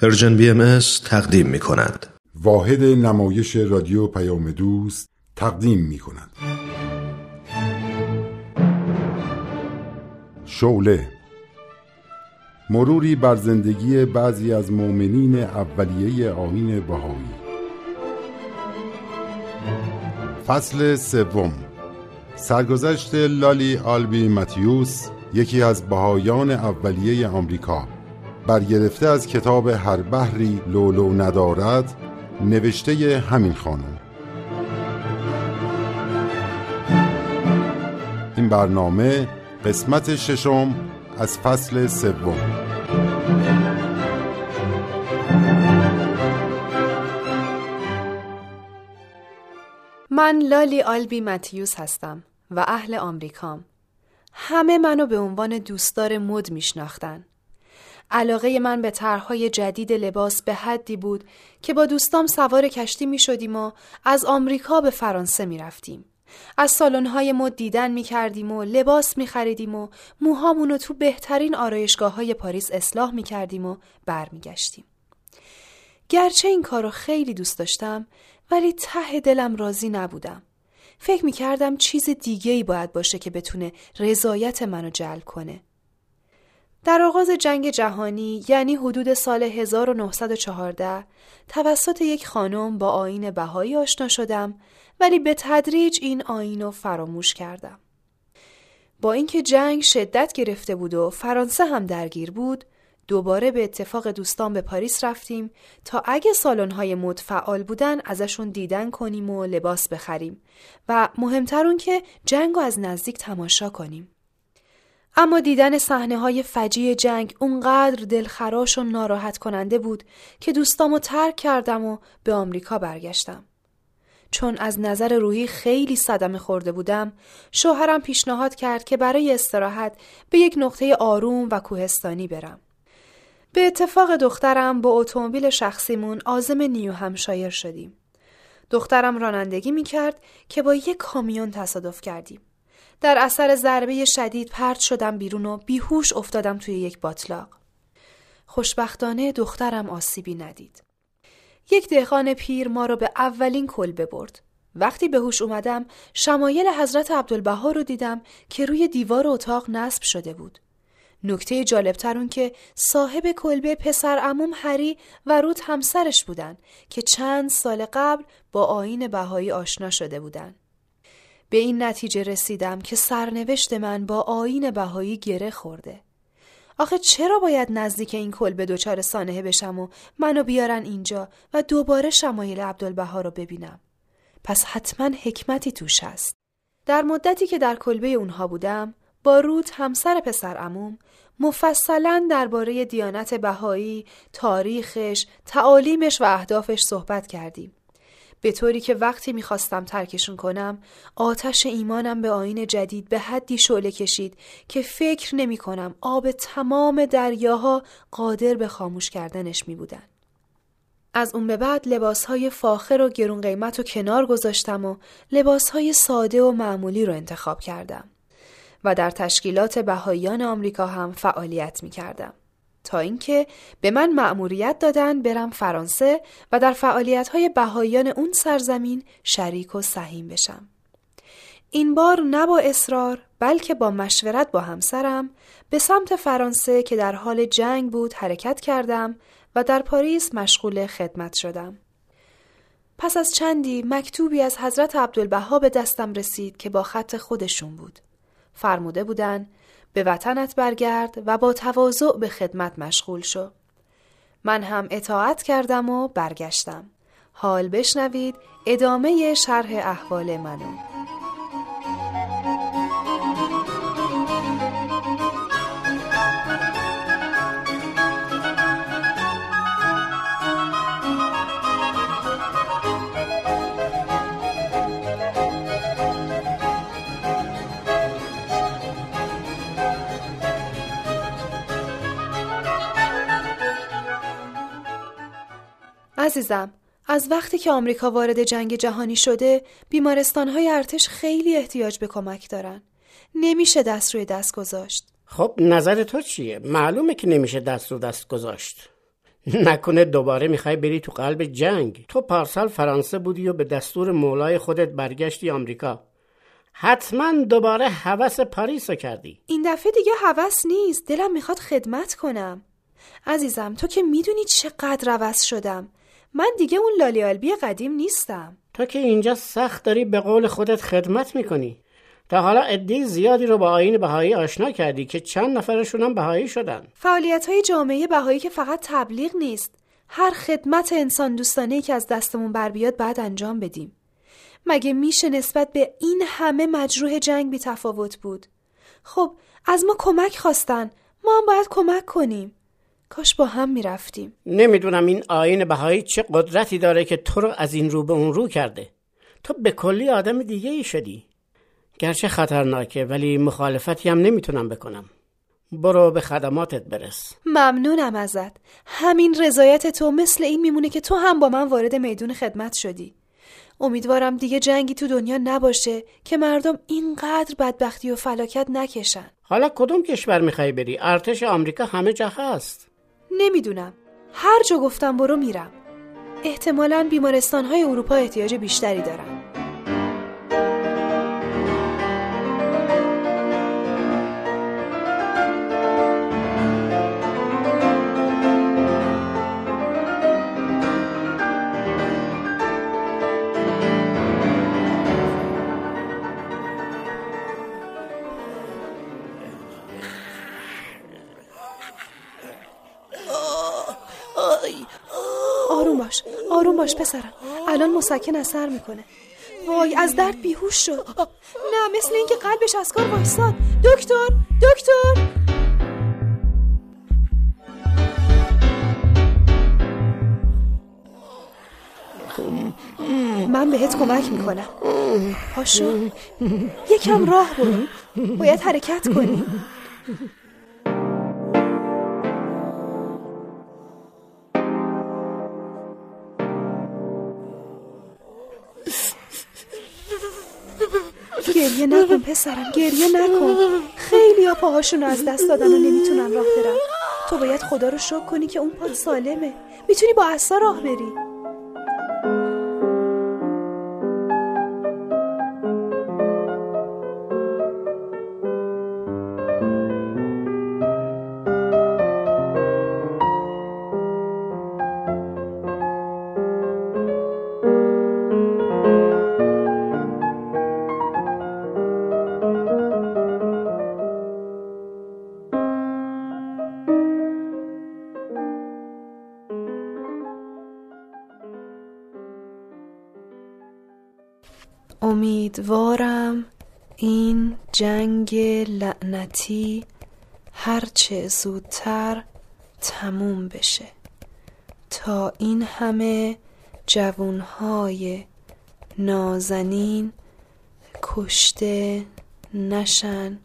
پرژن بی ام تقدیم می کند. واحد نمایش رادیو پیام دوست تقدیم می کند. شعله مروری بر زندگی بعضی از مؤمنین اولیه آیین بهایی فصل سوم سرگذشت لالی آلبی متیوس یکی از بهایان اولیه آمریکا برگرفته از کتاب هر بحری لولو ندارد نوشته همین خانم. این برنامه قسمت ششم از فصل سوم. من لالی آلبی متیوس هستم و اهل آمریکام. همه منو به عنوان دوستدار مد میشناختن. علاقه من به طرحهای جدید لباس به حدی بود که با دوستام سوار کشتی می شدیم و از آمریکا به فرانسه می رفتیم. از سالن‌های مد دیدن می کردیم و لباس می خریدیم و موهامون رو تو بهترین آرایشگاه های پاریس اصلاح می کردیم و برمیگشتیم. گرچه این کار رو خیلی دوست داشتم ولی ته دلم راضی نبودم. فکر می کردم چیز دیگه ای باید باشه که بتونه رضایت منو جلب کنه. در آغاز جنگ جهانی یعنی حدود سال 1914 توسط یک خانم با آین بهایی آشنا شدم ولی به تدریج این آین رو فراموش کردم. با اینکه جنگ شدت گرفته بود و فرانسه هم درگیر بود دوباره به اتفاق دوستان به پاریس رفتیم تا اگه سالن‌های مد فعال بودن ازشون دیدن کنیم و لباس بخریم و مهمتر اون که جنگ رو از نزدیک تماشا کنیم. اما دیدن صحنه های فجی جنگ اونقدر دلخراش و ناراحت کننده بود که دوستامو ترک کردم و به آمریکا برگشتم. چون از نظر روحی خیلی صدمه خورده بودم، شوهرم پیشنهاد کرد که برای استراحت به یک نقطه آروم و کوهستانی برم. به اتفاق دخترم با اتومبیل شخصیمون آزم نیو همشایر شدیم. دخترم رانندگی می کرد که با یک کامیون تصادف کردیم. در اثر ضربه شدید پرت شدم بیرون و بیهوش افتادم توی یک باطلاق. خوشبختانه دخترم آسیبی ندید. یک دهقان پیر ما رو به اولین کلبه برد. وقتی به هوش اومدم شمایل حضرت عبدالبها رو دیدم که روی دیوار اتاق نصب شده بود. نکته جالبتر اون که صاحب کلبه پسر اموم هری و رود همسرش بودن که چند سال قبل با آین بهایی آشنا شده بودن. به این نتیجه رسیدم که سرنوشت من با آین بهایی گره خورده. آخه چرا باید نزدیک این کلبه دچار سانحه بشم و منو بیارن اینجا و دوباره شمایل عبدالبها رو ببینم؟ پس حتما حکمتی توش هست. در مدتی که در کلبه اونها بودم، با روت همسر پسر اموم مفصلا درباره دیانت بهایی، تاریخش، تعالیمش و اهدافش صحبت کردیم. به طوری که وقتی می‌خواستم ترکشون کنم آتش ایمانم به آین جدید به حدی شعله کشید که فکر نمی کنم آب تمام دریاها قادر به خاموش کردنش می بودن. از اون به بعد لباسهای فاخر و گرون قیمت و کنار گذاشتم و لباسهای ساده و معمولی رو انتخاب کردم و در تشکیلات بهاییان آمریکا هم فعالیت می کردم. تا اینکه به من مأموریت دادن برم فرانسه و در فعالیت‌های بهاییان اون سرزمین شریک و سهیم بشم. این بار نه با اصرار بلکه با مشورت با همسرم به سمت فرانسه که در حال جنگ بود حرکت کردم و در پاریس مشغول خدمت شدم. پس از چندی مکتوبی از حضرت عبدالبها به دستم رسید که با خط خودشون بود. فرموده بودن به وطنت برگرد و با تواضع به خدمت مشغول شو. من هم اطاعت کردم و برگشتم. حال بشنوید ادامه شرح احوال منو. عزیزم از وقتی که آمریکا وارد جنگ جهانی شده بیمارستانهای ارتش خیلی احتیاج به کمک دارن. نمیشه دست روی دست گذاشت. خب نظر تو چیه؟ معلومه که نمیشه دست رو دست گذاشت. نکنه دوباره می‌خوای بری تو قلب جنگ. تو پارسال فرانسه بودی و به دستور مولای خودت برگشتی آمریکا. حتما دوباره هوس پاریس رو کردی. این دفعه دیگه هوس نیست. دلم می‌خواد خدمت کنم. عزیزم تو که می‌دونی چقدر روس شدم. من دیگه اون لالیالبی قدیم نیستم. تو که اینجا سخت داری به قول خودت خدمت می‌کنی. تا حالا عده زیادی رو با آین بهایی آشنا کردی که چند نفرشون هم بهایی شدن. فعالیت های جامعه بهایی که فقط تبلیغ نیست. هر خدمت انسان دوستانه که از دستمون بر بیاد بعد انجام بدیم. مگه میشه نسبت به این همه مجروح جنگ بی تفاوت بود؟ خب از ما کمک خواستن. ما هم باید کمک کنیم. کاش با هم می‌رفتیم. نمی‌دونم این آین بهایی چه قدرتی داره که تو رو از این رو به اون رو کرده. تو به کلی آدم دیگه ای شدی. گرچه خطرناکه ولی مخالفتی هم نمی‌تونم بکنم. برو به خدماتت برس. ممنونم ازت. همین رضایت تو مثل این میمونه که تو هم با من وارد میدون خدمت شدی. امیدوارم دیگه جنگی تو دنیا نباشه که مردم اینقدر بدبختی و فلاکت نکشن. حالا کدوم کشور می‌خوای بری؟ ارتش آمریکا همه جا هست. نمی‌دونم. هر جا گفتم برو میرم. احتمالا بیمارستان های اروپا احتیاج بیشتری دارن. باش. آروم باش پسرم. الان مسکن اثر می‌کنه. وای از درد بیهوش شد نه مثل اینکه قلبش از کار وایساد. دکتر دکتر! من بهت کمک می‌کنم. پاشو. یکم راه برو. باید حرکت کنی. پسرم گریه نکن. خیلی ها پاهاشون از دست دادن و نمی‌تونن راه برن تو باید خدا رو شکر کنی که اون پات سالمه. می‌تونی با اصلا راه بری. امیدوارم این جنگ لعنتی هرچه زودتر تموم بشه. تا این همه جوونهای نازنین کشته نشن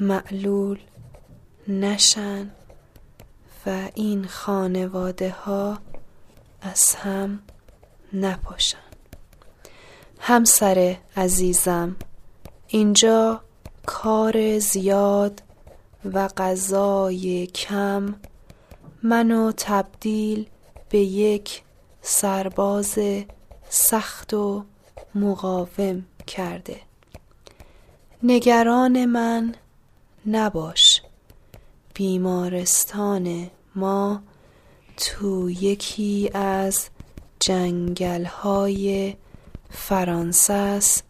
معلول نشن و این خانواده ها از هم نپاشن. همسر عزیزم اینجا کار زیاد و غذای کم منو تبدیل به یک سرباز سخت و مقاوم کرده. نگران من نباش بیمارستان ما تو یکی از جنگل های فرانسه است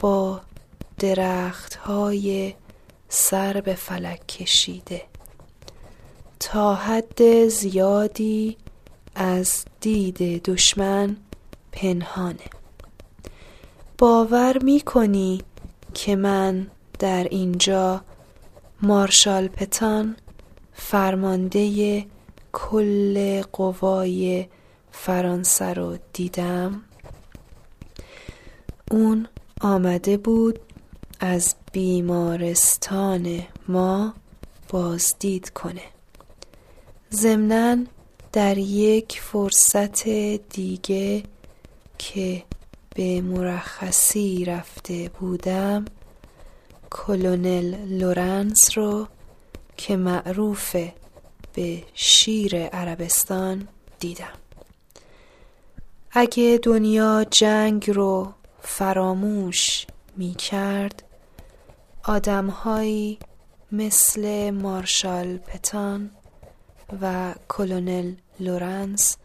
با درخت های سر به فلک کشیده. تا حد زیادی از دید دشمن پنهانه. باور می کنی که من در اینجا مارشال پتان فرمانده کل قوای فرانسه رو دیدم؟ اون آمده بود از بیمارستان ما بازدید کنه. ضمنا در یک فرصت دیگه که به مرخصی رفته بودم کلونل لورنس رو که معروفه به شیر عربستان دیدم. اگه دنیا جنگ رو فراموش می کرد آدمهایی مثل مارشال پتان و کلونل لورنس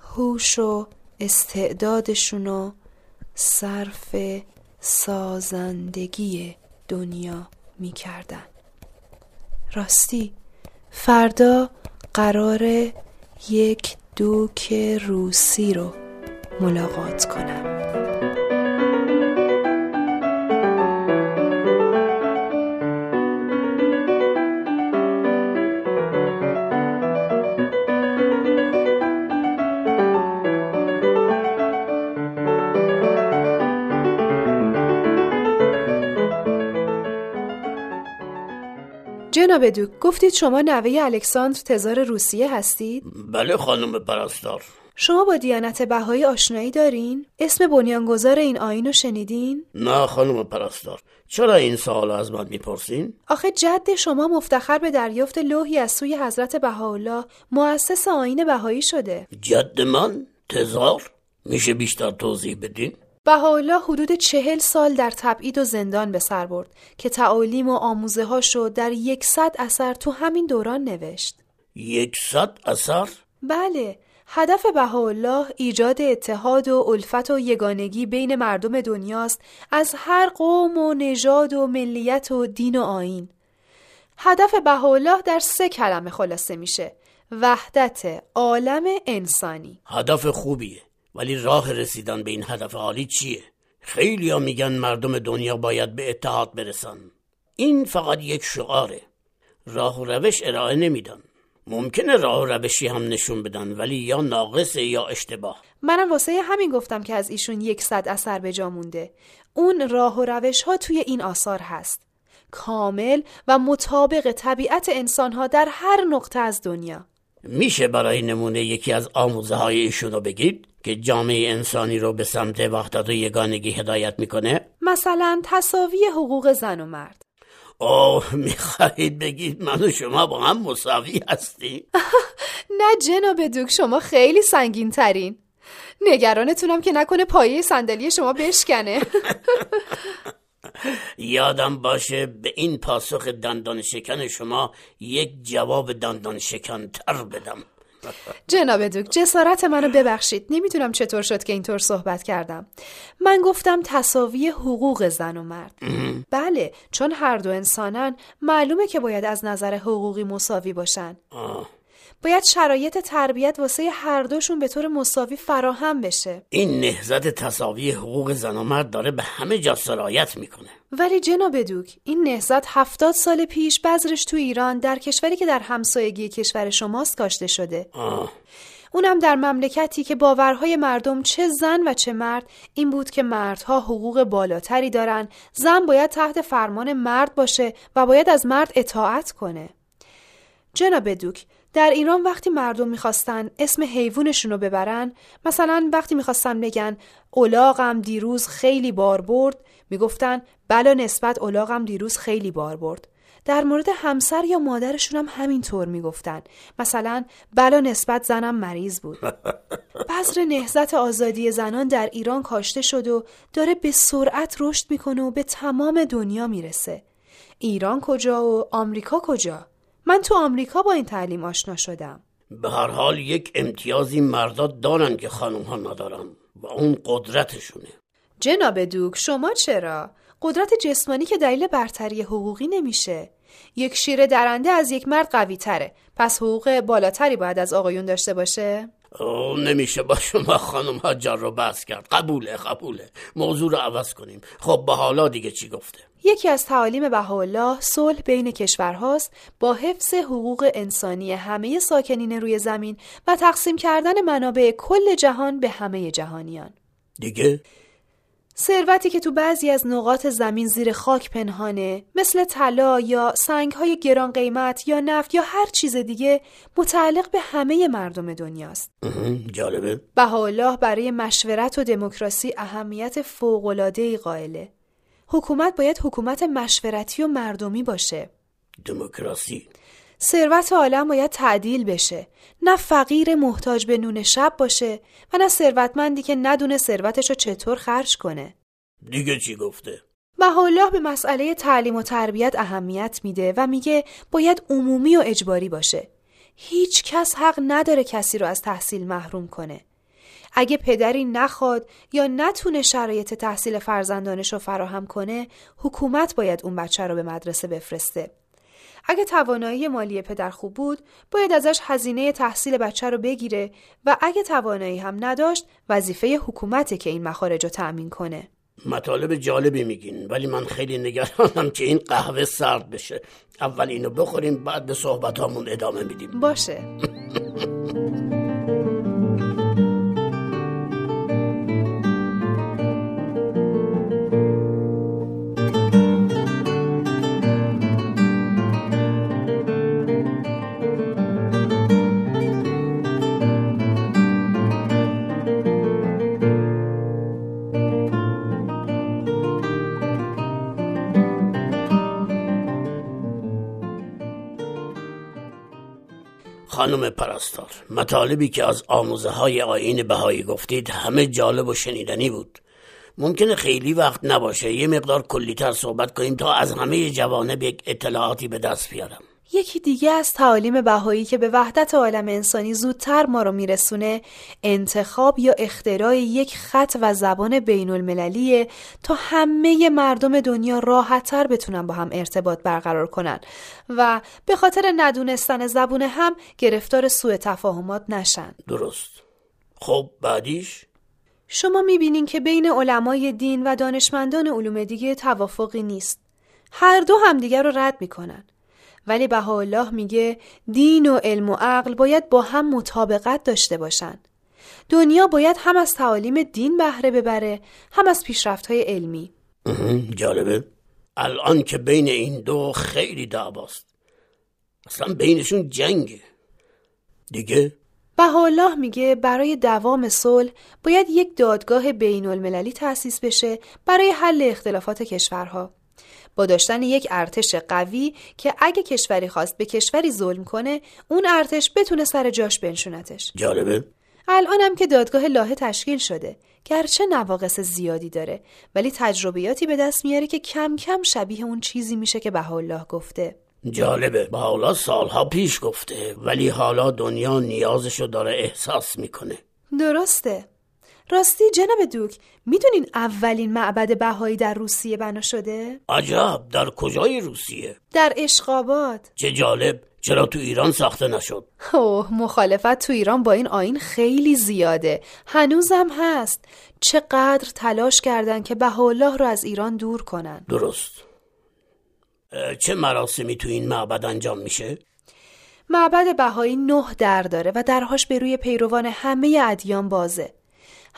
هوش و استعدادشونو صرف سازندگی دنیا می کردن. راستی فردا قرار یک دوک روسی رو ملاقات کنم جناب دوک گفتید شما نوه الکساندر تزار روسیه هستید؟ بله خانم پرستار شما با دیانت بهایی آشنایی دارین؟ اسم بنیانگذار این آین رو شنیدین؟ نه خانم پرستار چرا این سوال از من می‌پرسین؟ آخه جد شما مفتخر به دریافت لوحی از سوی حضرت بهاءالله مؤسس آین بهایی شده جد من؟ تزار؟ میشه بیشتر توضیح بدین؟ بهاءالله حدود چهل سال در تبعید و زندان به سر برد که تعالیم و آموزه هاشو در یکصد اثر تو همین دوران نوشت. یکصد اثر؟ بله، هدف بهاءالله ایجاد اتحاد و الفت و یگانگی بین مردم دنیاست از هر قوم و نژاد و ملیت و دین و آین. هدف بهاءالله در سه کلمه خلاصه میشه. وحدت عالم انسانی. هدف خوبیه. ولی راه رسیدن به این هدف عالی چیه؟ خیلی میگن مردم دنیا باید به اتحاد برسن. این فقط یک شعاره. راه و روش ارائه نمیدن. ممکنه راه و روشی هم نشون بدن ولی یا ناقصه یا اشتباه. منم واسه همین گفتم که از ایشون یک صد اثر به جا مونده. اون راه و روش ها توی این آثار هست. کامل و مطابق طبیعت انسان ها در هر نقطه از دنیا. میشه برای نمونه یکی از آموزه های ایشون رو بگید که جامعه انسانی رو به سمت وحدت و یگانگی هدایت می‌کنه؟ مثلا تصاوی حقوق زن و مرد اوه می‌خواهید بگید من و شما با هم مساوی هستیم؟ نه جناب دوک شما خیلی سنگین ترین نگرانتونم که نکنه پایه صندلی شما بشکنه یادم باشه به این پاسخ دندان شکن شما یک جواب دندان شکن تر بدم. جناب دوک جسارت منو ببخشید. نمی‌تونم چطور شد که اینطور صحبت کردم. من گفتم تصاوی حقوق زن و مرد. بله چون هر دو انسانن معلومه که باید از نظر حقوقی مساوی باشن. باید شرایط تربیت واسه هر دوشون به طور مساوی فراهم بشه. این نهزت تصاوی حقوق زن و مرد داره به همه جا سرایت می‌کنه. ولی جناب دوک این نهزت هفتاد سال پیش بذرش تو ایران در کشوری که در همسایگی کشور شماست کاشته شده. آه. اونم در مملکتی که باورهای مردم چه زن و چه مرد این بود که مردها حقوق بالاتری دارن. زن باید تحت فرمان مرد باشه و باید از مرد اطاعت کنه. جناب دوک در ایران وقتی مردم می‌خواستن اسم حیوانشون رو ببرن مثلا وقتی می‌خواستن بگن اولاغم دیروز خیلی بار برد می‌گفتن بلا نسبت اولاغم دیروز خیلی بار برد. در مورد همسر یا مادرشون هم همینطور می‌گفتن. مثلا بلا نسبت زنم مریض بود. بذر نهزت آزادی زنان در ایران کاشته شد و داره به سرعت رشد می‌کنه و به تمام دنیا می‌رسه. ایران کجا و آمریکا کجا؟ من تو آمریکا با این تعلیم آشنا شدم به هر حال یک امتیازی مردات دارن که خانم ها ندارن و اون قدرتشونه جناب دوک شما چرا؟ قدرت جسمانی که دلیل برتری حقوقی نمیشه یک شیر درنده از یک مرد قوی تره پس حقوق بالاتری باید از آقایون داشته باشه؟ نمیشه با شما خانم ها جر رو بحث کرد. قبوله قبوله. موضوع رو عوض کنیم. خب به حالا دیگه چی گفته؟ یکی از تعالیم بهاءالله صلح بین کشورهاست با حفظ حقوق انسانی همه ساکنین روی زمین و تقسیم کردن منابع کل جهان به همه جهانیان. دیگه؟ ثروتی که تو بعضی از نقاط زمین زیر خاک پنهانه مثل طلا یا سنگهای گران قیمت یا نفت یا هر چیز دیگه متعلق به همه مردم دنیاست. جالبه. بهاءالله برای مشورت و دموکراسی اهمیت فوق‌العاده‌ای قائله. حکومت باید حکومت مشورتی و مردمی باشه. دموکراسی. ثروت عالم باید تعدیل بشه. نه فقیر محتاج به نون شب باشه و نه ثروتمندی که ندونه ثروتش رو چطور خرج کنه. دیگه چی گفته؟ الله به مسئله تعلیم و تربیت اهمیت میده و میگه باید عمومی و اجباری باشه. هیچ کس حق نداره کسی رو از تحصیل محروم کنه. اگه پدری نخواد یا نتونه شرایط تحصیل فرزندانش رو فراهم کنه حکومت باید اون بچه رو به مدرسه بفرسته. اگه توانایی مالی پدر خوب بود باید ازش هزینه تحصیل بچه رو بگیره و اگه توانایی هم نداشت وظیفه حکومته که این مخارج رو تأمین کنه. مطالب جالبی میگین ولی من خیلی نگرانم که این قهوه سرد بشه. اول اینو بخوریم بعد به صحبتامون ادامه میدیم. باشه. خانم پرستار مطالبی که از آموزه های آین بهایی گفتید همه جالب و شنیدنی بود. ممکنه خیلی وقت نباشه یه مقدار کلیتر صحبت کنیم تا از همه جوانب یک اطلاعاتی به دست بیارم. یکی دیگه از تعالیم بهایی که به وحدت عالم انسانی زودتر ما رو میرسونه انتخاب یا اختراع یک خط و زبان بین المللیه تا همه مردم دنیا راحتتر بتونن با هم ارتباط برقرار کنن و به خاطر ندونستن زبون هم گرفتار سوء تفاهمات نشن. درست. خب بعدیش؟ شما می‌بینین که بین علمای دین و دانشمندان علوم دیگه توافقی نیست. هر دو همدیگر رو رد می‌کنن. ولی الله میگه دین و علم و عقل باید با هم مطابقت داشته باشن. دنیا باید هم از تعالیم دین بهره ببره هم از پیشرفت های علمی. جالبه. الان که بین این دو خیلی دعواست. اصلا بینشون جنگه. دیگه؟ الله میگه برای دوام صلح باید یک دادگاه بین المللی تأسیس بشه برای حل اختلافات کشورها. با داشتن یک ارتش قوی که اگه کشوری خواست به کشوری ظلم کنه اون ارتش بتونه سر جاش بنشونتش. جالبه. الانم که دادگاه لاهه تشکیل شده گرچه نواقص زیادی داره ولی تجربیاتی به دست میاره که کم کم شبیه اون چیزی میشه که الله گفته. جالبه. حالا سالها پیش گفته ولی حالا دنیا نیازشو داره احساس می‌کنه. درسته. راستی جناب دوک می‌دونین اولین معبد بهایی در روسیه بنا شده؟ عجب در کجای روسیه؟ در اشقاباد چه جالب چرا تو ایران ساخته نشد؟ اوه مخالفت تو ایران با این آین خیلی زیاده هنوزم هست چقدر تلاش کردن که الله رو از ایران دور کنن درست چه مراسمی تو این معبد انجام میشه؟ معبد بهایی نه در داره و درهاش به روی پیروان همه ادیان بازه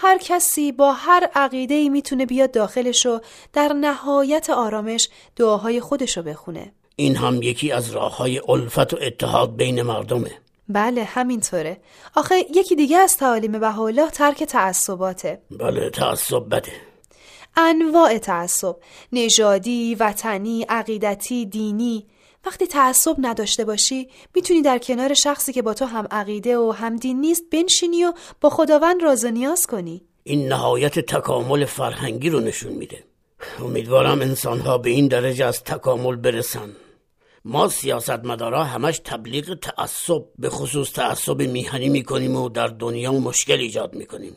هر کسی با هر عقیده ای می‌تونه بیاد داخلش و در نهایت آرامش دعاهای خودشو بخونه. این هم یکی از راه های الفت و اتحاد بین مردمه. بله همینطوره. آخه یکی دیگه از تعالیم بهاءالله ترک تعصباته. بله تعصب بده. انواع تعصب نژادی وطنی عقیدتی دینی. وقتی تعصب نداشته باشی می‌تونی در کنار شخصی که با تو هم عقیده و هم دین نیست بنشینی و با خداوند راز و نیاز کنی. این نهایت تکامل فرهنگی رو نشون میده. امیدوارم انسانها به این درجه از تکامل برسن. ما سیاستمدارا همش تبلیغ تعصب به خصوص تعصب میهنی می‌کنیم و در دنیا مشکل ایجاد می‌کنیم.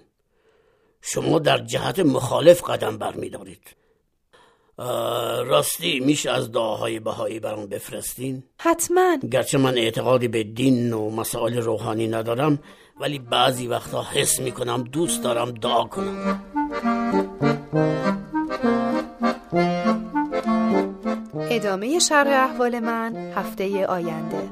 شما در جهت مخالف قدم برمیدارید. راستی میشه از دعاهای بهایی برام بفرستین؟ حتما. گرچه من اعتقادی به دین و مسائل روحانی ندارم ولی بعضی وقتا حس می‌کنم دوست دارم دعا کنم. ادامه شرح احوال من هفته آینده.